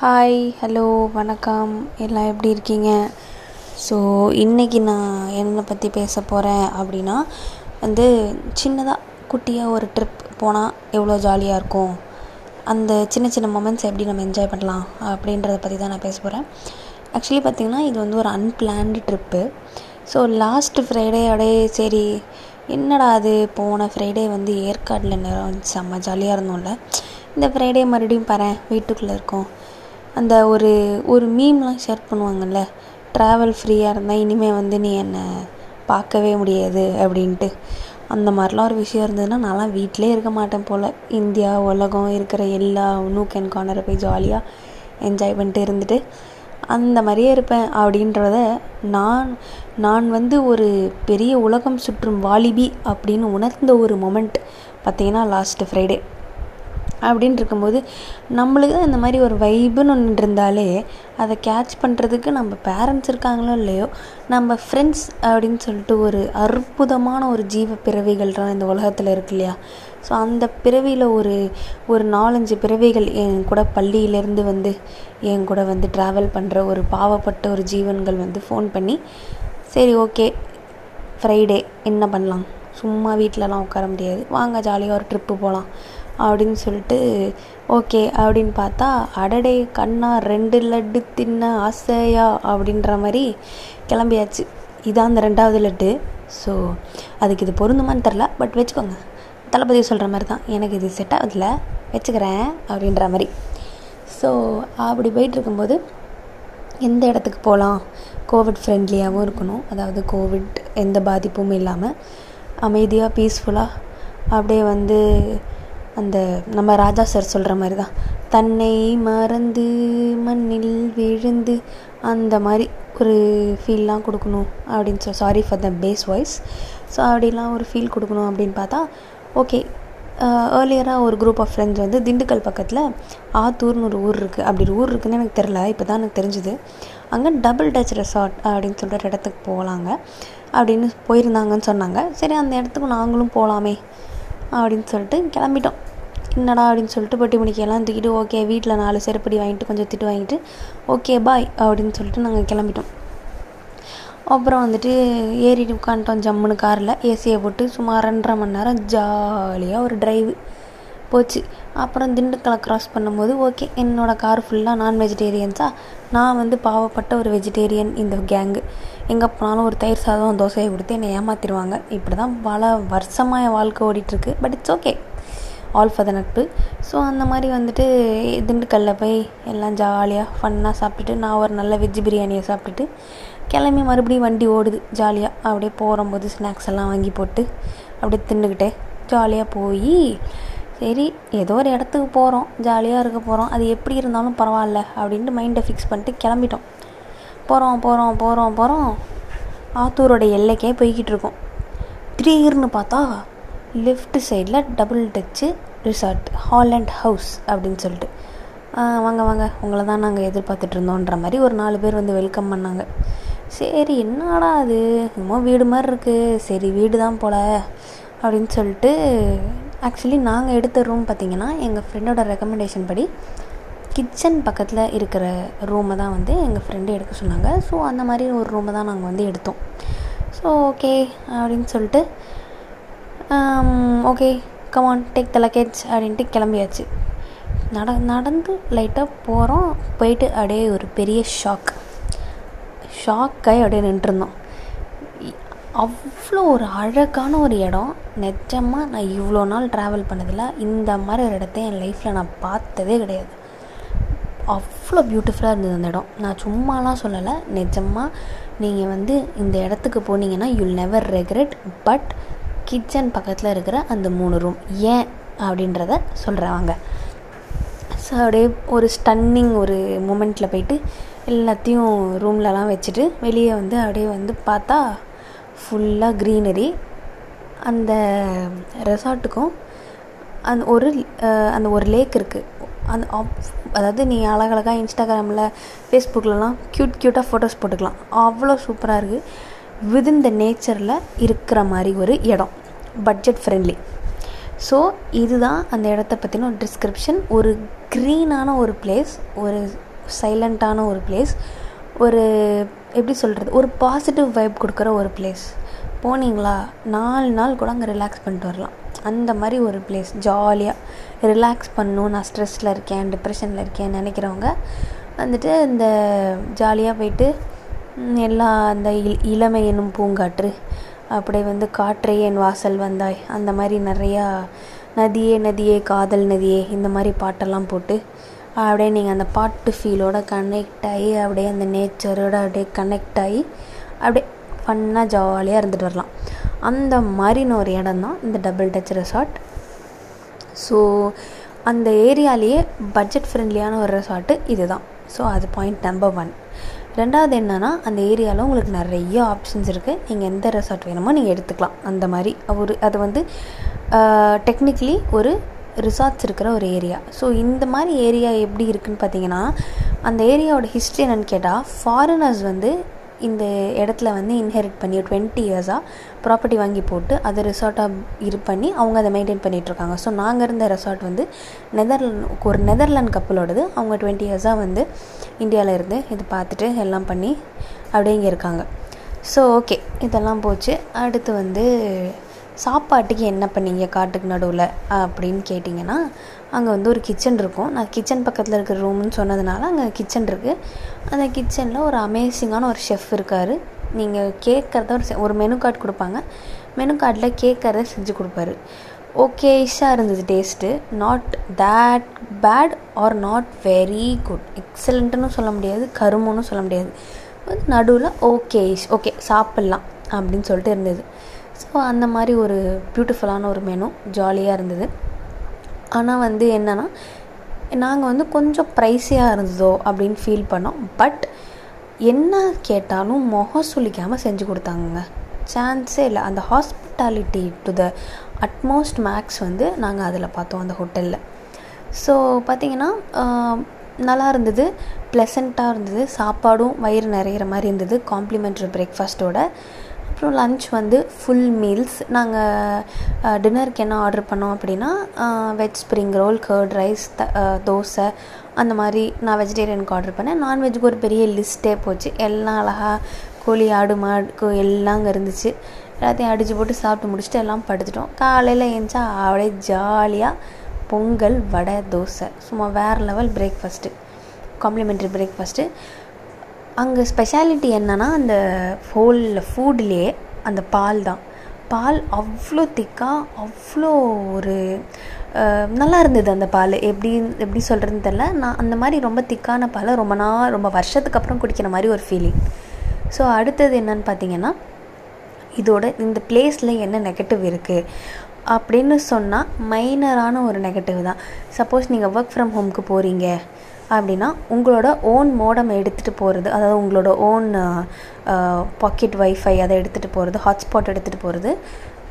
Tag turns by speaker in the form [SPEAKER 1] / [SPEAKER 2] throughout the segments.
[SPEAKER 1] Hi hello வணக்கம். எல்லாம் எப்படி இருக்கீங்க? ஸோ இன்றைக்கி நான் என்னை பற்றி பேச போகிறேன் அப்படின்னா வந்து சின்னதாக குட்டியாக ஒரு ட்ரிப் போனால் எவ்வளோ ஜாலியாக இருக்கும்? அந்த சின்ன சின்ன மொமெண்ட்ஸ் எப்படி நம்ம என்ஜாய் பண்ணலாம்? அப்படின்றத பற்றி தான் நான் பேச போகிறேன் ஆக்சுவலி பார்த்திங்கன்னா இது வந்து ஒரு unplanned trip so last Friday சரி என்னடா அது? போன ஃப்ரைடே வந்து ஏற்காடில் நேரம் செம்ம ஜாலியாக இருந்தோம்ல. இந்த ஃப்ரைடே மறுபடியும் பாரு வீட்டுக்குள்ளே இருக்கோம். அந்த ஒரு ஒரு மீம்லாம் ஷேர் பண்ணுவாங்கல்ல ட்ராவல் ஃப்ரீயாக இருந்தால் இனிமேல் வந்து நீ என்னை பார்க்கவே முடியாது அப்படின்ட்டு. அந்த மாதிரிலாம் ஒரு விஷயம் இருந்ததுன்னா நான்லாம் வீட்டிலே இருக்க மாட்டேன் போல். இந்தியா உலகம் இருக்கிற எல்லா நூக் அண்ட் கார்னரை போய் ஜாலியாக என்ஜாய் பண்ணிட்டு இருந்துட்டு அந்த மாதிரியே இருப்பேன் அப்படின்றத நான் நான் வந்து ஒரு பெரிய உலகம் சுற்றும் வாலிபி அப்படின்னு உணர்ந்த ஒரு மொமெண்ட் பார்த்திங்கன்னா லாஸ்ட்டு ஃப்ரைடே அப்படின்னு இருக்கும்போது நம்மளுக்கு தான் இந்த மாதிரி ஒரு வைபுன்னு ஒன்று இருந்தாலே அதை கேட்ச் பண்ணுறதுக்கு நம்ம பேரண்ட்ஸ் இருக்காங்களோ இல்லையோ நம்ம ஃப்ரெண்ட்ஸ் அப்படின்னு சொல்லிட்டு ஒரு அற்புதமான ஒரு ஜீவ பிறவிகள்லாம் இந்த உலகத்தில் இருக்கு இல்லையா? ஸோ அந்த பிறவியில் ஒரு ஒரு நாலஞ்சு பிறவிகள் என் கூட பள்ளியிலேருந்து வந்து என் கூட வந்து ட்ராவல் பண்ணுற ஒரு பாவப்பட்ட ஒரு ஜீவன்கள் வந்து ஃபோன் பண்ணி சரி ஓகே ஃப்ரைடே என்ன பண்ணலாம்? சும்மா வீட்டிலலாம் உட்கார முடியாது. வாங்க ஜாலியாக ஒரு ட்ரிப்பு போகலாம் அப்படின்னு சொல்லிட்டு ஓகே அப்படின்னு பார்த்தா அடடே கண்ணா ரெண்டு லட்டு தின்ன ஆசையா? அப்படின்ற மாதிரி கிளம்பியாச்சு. இதான் அந்த ரெண்டாவது லட்டு. ஸோ அதுக்கு இது பொருந்துமான்னு தெரில பட் வச்சுக்கோங்க. தளபதி சொல்கிற மாதிரி தான். எனக்கு இது செட் ஆகுதுல வச்சுக்கிறேன் அப்படின்ற மாதிரி. ஸோ அப்படி போயிட்டு இருக்கும்போது எந்த இடத்துக்கு போகலாம் கோவிட் ஃப்ரெண்ட்லியாகவும் இருக்கணும். அதாவது கோவிட் எந்த பாதிப்பும் இல்லாமல் அமைதியாக பீஸ்ஃபுல்லாக அப்படியே வந்து அந்த நம்ம ராஜா சார் சொல்கிற மாதிரி தான் தன்னை மறந்து மண்ணில் விழுந்து அந்த மாதிரி ஒரு ஃபீல்லாம் கொடுக்கணும் அப்படின்னு சொல் sorry for the bass voice so அப்படிலாம் ஒரு ஃபீல் கொடுக்கணும் அப்படின்னு பார்த்தா ஓகே ஏர்லியராக ஒரு குரூப் ஆஃப் ஃப்ரெண்ட்ஸ் வந்து திண்டுக்கல் பக்கத்தில் ஆத்தூர்னு ஒரு ஊர் இருக்குது அப்படி ஒரு ஊர் இருக்குதுன்னு எனக்கு தெரில இப்போ தான் எனக்கு தெரிஞ்சுது. அங்கே டபுள் டச் ரெசார்ட் அப்படின்னு சொல்லிட்டு இடத்துக்கு போகலாங்க அப்படின்னு போயிருந்தாங்கன்னு சொன்னாங்க. சரி அந்த இடத்துக்கு நாங்களும் போகலாமே அப்படின்னு சொல்லிட்டு கிளம்பிட்டோம். என்னடா? அப்படின்னு சொல்லிட்டு பொட்டி முடிக்கையெல்லாம் தூக்கிட்டு ஓகே வீட்டில் நாலு செருப்படி வாங்கிட்டு கொஞ்சம் திட்டு வாங்கிட்டு ஓகே பாய் அப்படின்னு சொல்லிட்டு நாங்கள் கிளம்பிட்டோம். அப்புறம் வந்துட்டு ஏறிட்டு உட்காந்துட்டோம் ஜம்முன்னு காரில். ஏசியை போட்டு சுமார் ரெண்டரை மணி நேரம் ஜாலியாக ஒரு ட்ரைவு போச்சு. அப்புறம் திண்டுக்கலை க்ராஸ் பண்ணும்போது ஓகே என்னோடய கார் ஃபுல்லாக நான் வெஜிடேரியன்ஸாக நான் வந்து பாவப்பட்ட ஒரு வெஜிடேரியன் இந்த கேங்கு எங்கே போனாலும் ஒரு தயிர் சாதம் தோசையை கொடுத்து என்னை ஏமாற்றிடுவாங்க இப்படி தான் பல வருஷமாக என் வாழ்க்கை ஓடிட்டுருக்கு. But it's okay all for the நட்பு. ஸோ அந்த மாதிரி வந்துட்டு திண்டுக்கல்ல போய் எல்லாம் ஜாலியாக ஃபன்னாக சாப்பிட்டுட்டு நான் ஒரு நல்ல வெஜ் பிரியாணியை சாப்பிட்டுட்டு கிளம்பி மறுபடியும் வண்டி ஓடுது. ஜாலியாக அப்படியே போகும்போது ஸ்நாக்ஸ் எல்லாம் வாங்கி போட்டு அப்படியே தின்னுக்கிட்டே ஜாலியாக போய் சரி ஏதோ ஒரு இடத்துக்கு போகிறோம் ஜாலியாக இருக்க போகிறோம் அது எப்படி இருந்தாலும் பரவாயில்ல அப்படின்ட்டு மைண்டை ஃபிக்ஸ் பண்ணிட்டு கிளம்பிட்டோம். போகிறோம் போகிறோம் போகிறோம் போகிறோம் ஆத்தூரோட எல்லைக்கே போய்கிட்டு இருக்கோம். திடீர்னு பார்த்தா லெஃப்ட் சைடில் Double Dutch Resort Holland House அப்படின்னு சொல்லிட்டு. வாங்க வாங்க. உங்களை தான் நாங்கள் எதிர்பார்த்துட்டு இருந்தோன்ற மாதிரி ஒரு நாலு பேர் வந்து வெல்கம் பண்ணாங்க. சரி என்னடா அது? என்னமோ வீடு மாதிரி இருக்குது சரி வீடு தான் போல் அப்படின்னு சொல்லிட்டு ஆக்சுவலி நாங்கள் எடுத்த ரூம் பார்த்திங்கன்னா எங்கள் ஃப்ரெண்டோட ரெக்கமெண்டேஷன் படி கிச்சன் பக்கத்தில் இருக்கிற ரூமை தான் வந்து எங்கள் ஃப்ரெண்டு எடுக்க சொன்னாங்க. ஸோ அந்த மாதிரி ஒரு ரூமை தான் நாங்கள் வந்து எடுத்தோம். ஸோ ஓகே அப்படின்னு சொல்லிட்டு okay come on take the luggage அப்படின்ட்டு கிளம்பியாச்சு. நட நடந்து லைட்டாக போகிறோம் போயிட்டு அப்படியே ஒரு பெரிய ஷாக் ஷாக்காய் அப்படியே நின்றுருந்தோம். அவ்வளோ ஒரு அழகான ஒரு இடம். நிஜமாக நான் இவ்வளோ நாள் ட்ராவல் பண்ணதில் இந்த மாதிரி ஒரு இடத்த என் லைஃப்பில் நான் பார்த்ததே கிடையாது. அவ்வளோ பியூட்டிஃபுல்லாக இருந்தது அந்த இடம். நான் சும்மாலாம் சொல்லலை. நிஜமாக நீங்கள் வந்து இந்த இடத்துக்கு போனீங்கன்னா you'll never regret but kitchen பக்கத்தில் இருக்கிற அந்த மூணு ரூம் ஏன் அப்படின்றத சொல்கிறாங்க ஸோ அப்படியே ஒரு ஸ்டன்னிங் ஒரு மூமெண்ட்டில் போயிட்டு எல்லாத்தையும் ரூம்லலாம் வச்சுட்டு வெளியே வந்து அப்படியே வந்து பார்த்தா ஃபுல்லாக க்ரீனரி அந்த ரெசார்ட்டுக்கும் அந்த ஒரு அந்த ஒரு லேக் இருக்குது அந்த அதாவது நீ அழகழகாக இன்ஸ்டாகிராமில் ஃபேஸ்புக்கிலலாம் க்யூட் க்யூட்டாக ஃபோட்டோஸ் போட்டுக்கலாம். அவ்வளோ சூப்பராக இருக்குது விதின் த நேச்சரில் இருக்கிற மாதிரி ஒரு இடம். பட்ஜெட் ஃப்ரெண்ட்லி ஸோ இதுதான் அந்த இடத்த பற்றின ஒரு டிஸ்கிரிப்ஷன் ஒரு க்ரீனான ஒரு பிளேஸ் ஒரு சைலண்ட்டான ஒரு பிளேஸ் ஒரு எப்படி சொல்கிறது ஒரு பாசிட்டிவ் வைப் கொடுக்குற ஒரு பிளேஸ் போனீங்களா? நாலு நாள் கூட அங்கே ரிலாக்ஸ் பண்ணிட்டு வரலாம். அந்த மாதிரி ஒரு பிளேஸ் ஜாலியாக ரிலாக்ஸ் பண்ணணும். நான் ஸ்ட்ரெஸ்ஸில் இருக்கேன் டிப்ரெஷனில் இருக்கேன் நினைக்கிறவங்க. வந்துட்டு இந்த ஜாலியாக போயிட்டு எல்லா அந்த இ- இளமை எனும் பூங்காற்று அப்படியே வந்து காற்றே என் வாசல் வந்தாய். அந்த மாதிரி நிறையா நதியே நதியே காதல் நதியே இந்த மாதிரி பாட்டெல்லாம் போட்டு அப்படியே நீங்கள் அந்த பாட்டு ஃபீலோட கனெக்ட் ஆகி அப்படியே அந்த நேச்சரோட அப்படியே கனெக்ட் ஆகி அப்படியே ஃபன்னாக ஜாலியாக இருந்துட்டு வரலாம். அந்த மாதிரின ஒரு இடம் தான் இந்த டபுள் டச் ரெசார்ட் ஸோ அந்த ஏரியாலேயே பட்ஜெட் ஃப்ரெண்ட்லியான ஒரு ரெசார்ட்டு இதுதான். ஸோ அது பாயிண்ட் நம்பர் ஒன் ரெண்டாவது என்னென்னா அந்த ஏரியாவில் உங்களுக்கு நிறைய ஆப்ஷன்ஸ் இருக்குது நீங்கள் எந்த ரெசார்ட் வேணுமோ நீங்கள் எடுத்துக்கலாம். அந்த மாதிரி. ஒரு அது வந்து டெக்னிக்கலி ஒரு ரிசார்ட்ஸ் இருக்கிற ஒரு ஏரியா ஸோ இந்த மாதிரி ஏரியா எப்படி இருக்குன்னு பார்த்தீங்கன்னா அந்த ஏரியாவோட ஹிஸ்ட்ரி என்னென்னு கேட்டால் ஃபாரினர்ஸ் வந்து இந்த இடத்துல வந்து இன்ஹெரிட் பண்ணி டுவெண்ட்டி இயர்ஸாக ப்ராப்பர்ட்டி வாங்கி போட்டு அதை ரிசார்ட்டாக இது பண்ணி அவங்க அதை மெயின்டைன் பண்ணிகிட்ருக்காங்க ஸோ நாங்கள் இருந்த ரெசார்ட் வந்து நெதர்லாண்ட் ஒரு நெதர்லாண்ட் கப்பலோடது அவங்க டுவெண்ட்டி இயர்ஸாக வந்து இந்தியாவில் இருந்து இது பார்த்துட்டு எல்லாம் பண்ணி அப்படியே இங்கே இருக்காங்க. ஸோ ஓகே இதெல்லாம் போச்சு. அடுத்து வந்து சாப்பாட்டுக்கு என்ன பண்ணீங்க காட்டுக்கு நடுவில் அப்படின்னு கேட்டிங்கன்னா அங்கே வந்து ஒரு கிச்சன் இருக்கும். நான் கிச்சன் பக்கத்தில் இருக்கிற ரூம்னு சொன்னதுனால அங்கே கிச்சன் இருக்குது அந்த கிச்சனில் ஒரு அமேசிங்கான ஒரு ஷெஃப் இருக்கார். நீங்கள் கேட்குறத ஒரு செ- ஒரு மெனு கார்டு கொடுப்பாங்க. மெனு கார்டில் கேட்குறத செஞ்சு கொடுப்பாரு. ஓகேஷாக இருந்தது taste not that bad or not very good எக்ஸலண்ட்டுன்னு சொல்ல முடியாது கருமுன்னு சொல்ல முடியாது. நடுவில் ஓகேஷ் ஓகே சாப்பிட்லாம் அப்படின்னு சொல்லிட்டு இருந்தது. ஸோ அந்த மாதிரி ஒரு பியூட்டிஃபுல்லான ஒரு மெனு ஜாலியாக இருந்தது. ஆனால் வந்து என்னென்னா நாங்கள் வந்து கொஞ்சம் ப்ரைஸியாக இருந்ததோ அப்படின்னு ஃபீல் பண்ணோம். பட் என்ன கேட்டாலும் முகம் சுளிக்காமல் செஞ்சு கொடுத்தாங்கங்க. சான்ஸே இல்லை. அந்த hospitality to the utmost max வந்து நாங்கள் அதில் பார்த்தோம் அந்த ஹோட்டலில் ஸோ பார்த்தீங்கன்னா நல்லா இருந்தது. ப்ளசண்ட்டாக இருந்தது. சாப்பாடும் வயிறு நிறையிற மாதிரி இருந்தது. காம்ப்ளிமெண்ட்ரி பிரேக்ஃபாஸ்ட்டோட அப்புறம் லன்ச் வந்து ஃபுல் மீல்ஸ் நாங்கள் டின்னருக்கு என்ன ஆர்டர் பண்ணோம் அப்படின்னா veg spring roll curd rice the dosa அந்த மாதிரி நான் வெஜிடேரியனுக்கு ஆர்டர் பண்ணேன். நான்வெஜ்ஜுக்கு ஒரு பெரிய லிஸ்ட்டே போச்சு. எல்லாம் அழகாக கோழி ஆடு மாடு கோ- எல்லாம் அங்கே இருந்துச்சு. எல்லாத்தையும் அடித்து போட்டு சாப்பிட்டு முடிச்சுட்டு எல்லாம் படுத்துட்டோம். காலையில் ஏஞ்சா அப்படியே ஜாலியாக பொங்கல் வடை தோசை. சும்மா வேறு லெவல் பிரேக்ஃபாஸ்ட்டு காம்ப்ளிமெண்ட்ரி பிரேக்ஃபாஸ்ட்டு அங்கே ஸ்பெஷாலிட்டி என்னன்னா அந்த ஹோலில் ஃபுட்லேயே அந்த பால் தான். பால் அவ்வளோ திக்காக அவ்வளோ ஒரு நல்லா இருந்தது அந்த பால். எப்படி எப்படி சொல்கிறதுன்னு தெரில நான் அந்த மாதிரி ரொம்ப திக்கான பாலை ரொம்ப நாள் ரொம்ப வருஷத்துக்கு அப்புறம் குடிக்கிற மாதிரி ஒரு ஃபீலிங் ஸோ அடுத்தது என்னன்னு பார்த்தீங்கன்னா இதோட இந்த பிளேஸில் என்ன நெகட்டிவ் இருக்குது அப்படின்னு சொன்னால் மைனரான ஒரு நெகட்டிவ் தான். சப்போஸ் நீங்கள் ஒர்க் ஃப்ரம் ஹோம்க்கு போகிறீங்க அப்படின்னா உங்களோட ஓன் மோடம் எடுத்துகிட்டு போகிறது அதாவது உங்களோட ஓன் பாக்கெட் வைஃபை அதை எடுத்துகிட்டு போகிறது ஹாட்ஸ்பாட் எடுத்துகிட்டு போகிறது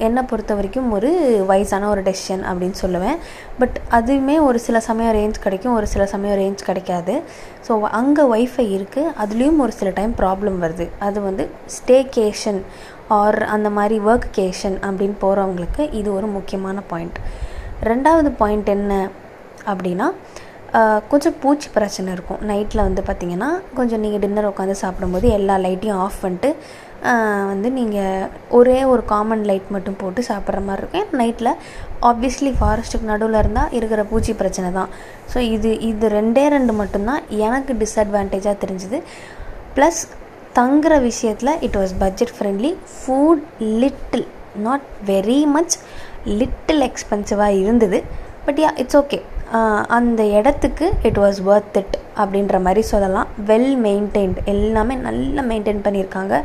[SPEAKER 1] என்னை பொறுத்த வரைக்கும் ஒரு வயசான ஒரு டெசிஷன் அப்படின்னு சொல்லுவேன். பட் அதுவுமே ஒரு சில சமயம் ரேஞ்ச் கிடைக்கும் ஒரு சில சமயம் ரேஞ்ச் கிடைக்காது. ஸோ அங்கே ஒய்ஃபை இருக்குது அதுலேயும் ஒரு சில டைம் ப்ராப்ளம் வருது. அது வந்து ஸ்டேகேஷன் ஆர் அந்த மாதிரி ஒர்க்கேஷன் அப்படின்னு போகிறவங்களுக்கு இது ஒரு முக்கியமான பாயிண்ட் ரெண்டாவது பாயிண்ட் என்ன அப்படின்னா கொஞ்சம் பூச்சி பிரச்சனை இருக்கும். நைட்டில் வந்து பார்த்திங்கன்னா கொஞ்சம் நீங்கள் டின்னர் உட்காந்து சாப்பிடும்போது எல்லா லைட்டையும் ஆஃப் பண்ணிட்டு வந்து நீங்கள் ஒரே ஒரு காமன் லைட் மட்டும் போட்டு சாப்பிட்ற மாதிரி இருக்கும். நைட்டில் ஆப்வியஸ்லி ஃபாரஸ்ட்டுக்கு நடுவில் இருந்தால் இருக்கிற பூச்சி பிரச்சனை தான். ஸோ இது இது ரெண்டே ரெண்டு மட்டும்தான் எனக்கு டிஸ்அட்வான்டேஜாக தெரிஞ்சுது. ப்ளஸ் தங்குற விஷயத்தில் it was budget friendly food little not very much little எக்ஸ்பென்சிவாக இருந்தது. பட் யா இட்ஸ் ஓகே அந்த இடத்துக்கு இட் வாஸ் ஒர்த் இட் அப்படின்ற மாதிரி சொல்லலாம். வெல் மெயின்டைன்ட் எல்லாமே நல்லா மெயின்டைன் பண்ணியிருக்காங்க.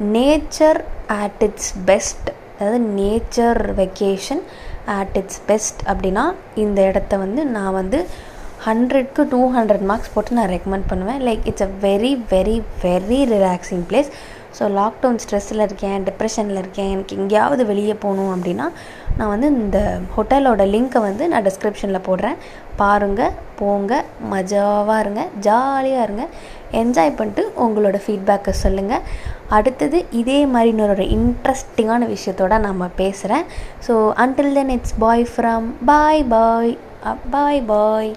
[SPEAKER 1] நேச்சர் ஆட் இட்ஸ் பெஸ்ட் அதாவது nature vacation at its best அப்படின்னா இந்த இடத்த வந்து நான் வந்து ஹண்ட்ரட்க்கு டூ ஹண்ட்ரட் மார்க்ஸ் போட்டு நான் ரெக்கமெண்ட் பண்ணுவேன். Like it's a very very very relaxing place so lockdown ஸ்ட்ரெஸ்ஸில் இருக்கேன் டிப்ரெஷனில் இருக்கேன் எனக்கு எங்கேயாவது வெளியே போகணும் அப்படின்னா நான் வந்து இந்த ஹோட்டலோட லிங்க்கை வந்து நான் டிஸ்கிரிப்ஷனில் போடுறேன். பாருங்கள் போங்க மஜாவாக இருங்க ஜாலியாக இருங்க. என்ஜாய் பண்ணிட்டு உங்களோட ஃபீட்பேக்கை சொல்லுங்கள் அடுத்தது இதே மாதிரி இன்னொரு இன்ட்ரெஸ்டிங்கான விஷயத்தோட நம்ம பேசுகிறேன் so until then it's bye from bye bye bye bye